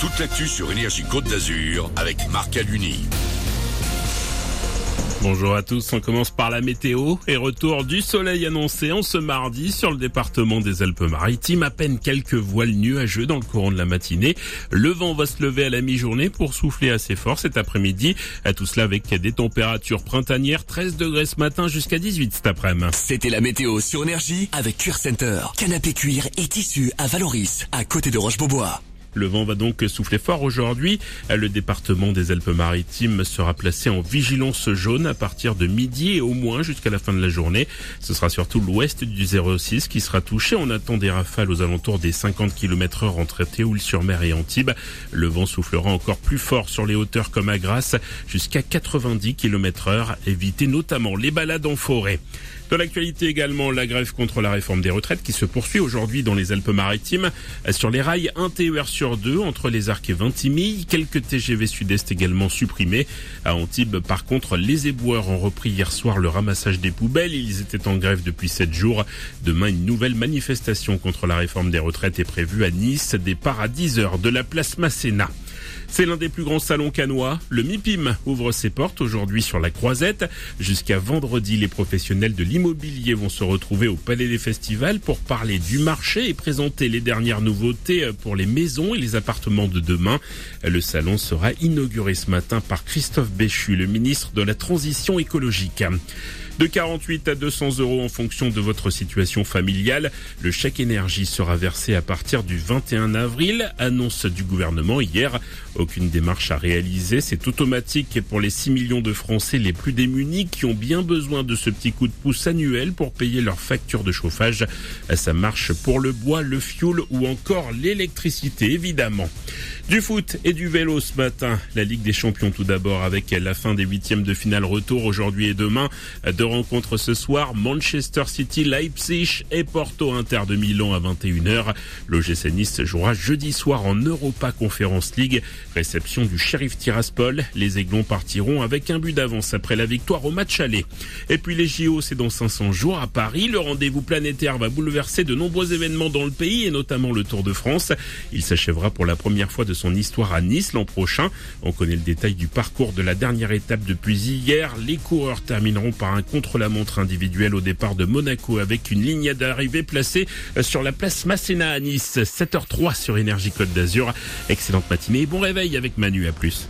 toute l'actu sur Énergie Côte d'Azur avec Marc Aluni. Bonjour à tous, on commence par la météo et retour du soleil annoncé en ce mardi sur le département des Alpes-Maritimes. À peine quelques voiles nuageux dans le courant de la matinée. Le vent va se lever à la mi-journée pour souffler assez fort cet après-midi. À tout cela avec des températures printanières, 13 degrés ce matin jusqu'à 18 cet après-midi. C'était la météo sur Énergie avec Cuir Center. Canapé cuir et tissu à Valoris, à côté de Roche-Beaubois. Le vent va donc souffler fort aujourd'hui. Le département des Alpes-Maritimes sera placé en vigilance jaune à partir de midi et au moins jusqu'à la fin de la journée. Ce sera surtout l'ouest du 06 qui sera touché. On attend des rafales aux alentours des 50 km heure entre Théoul-sur-Mer et Antibes. Le vent soufflera encore plus fort sur les hauteurs comme à Grasse jusqu'à 90 km heure. Évitez notamment les balades en forêt. Dans l'actualité également, la grève contre la réforme des retraites qui se poursuit aujourd'hui dans les Alpes-Maritimes. Sur les rails, un TER sur entre les Arcs et Vintimille. Quelques TGV Sud-Est également supprimés. À Antibes, par contre, les éboueurs ont repris hier soir le ramassage des poubelles. Ils étaient en grève depuis sept jours. Demain, une nouvelle manifestation contre la réforme des retraites est prévue à Nice. Départ à 10 heures de la place Masséna. C'est l'un des plus grands salons canois. Le MIPIM ouvre ses portes aujourd'hui sur la Croisette. Jusqu'à vendredi, les professionnels de l'immobilier vont se retrouver au Palais des Festivals pour parler du marché et présenter les dernières nouveautés pour les maisons et les appartements de demain. Le salon sera inauguré ce matin par Christophe Béchu, le ministre de la Transition écologique. De 48 à 200 euros en fonction de votre situation familiale. Le chèque énergie sera versé à partir du 21 avril, annonce du gouvernement hier. Aucune démarche à réaliser, c'est automatique pour les 6 millions de Français les plus démunis qui ont bien besoin de ce petit coup de pouce annuel pour payer leurs factures de chauffage. Ça marche pour le bois, le fioul ou encore l'électricité évidemment. Du foot et du vélo ce matin. La Ligue des Champions tout d'abord avec la fin des huitièmes de finale retour aujourd'hui et demain. Deux rencontres ce soir. Manchester City, Leipzig et Porto Inter de Milan à 21h. L'OGC Nice jouera jeudi soir en Europa Conference League. Réception du shérif Tiraspol. Les Aiglons partiront avec un but d'avance après la victoire au match aller. Et puis les JO, c'est dans 500 jours à Paris. Le rendez-vous planétaire va bouleverser de nombreux événements dans le pays et notamment le Tour de France. Il s'achèvera pour la première fois de son histoire à Nice l'an prochain. On connaît le détail du parcours de la dernière étape depuis hier. Les coureurs termineront par un contre-la-montre individuel au départ de Monaco avec une ligne d'arrivée placée sur la place Masséna à Nice. 7h03 sur Énergie Côte d'Azur. Excellente matinée bon réveil avec Manu. À plus.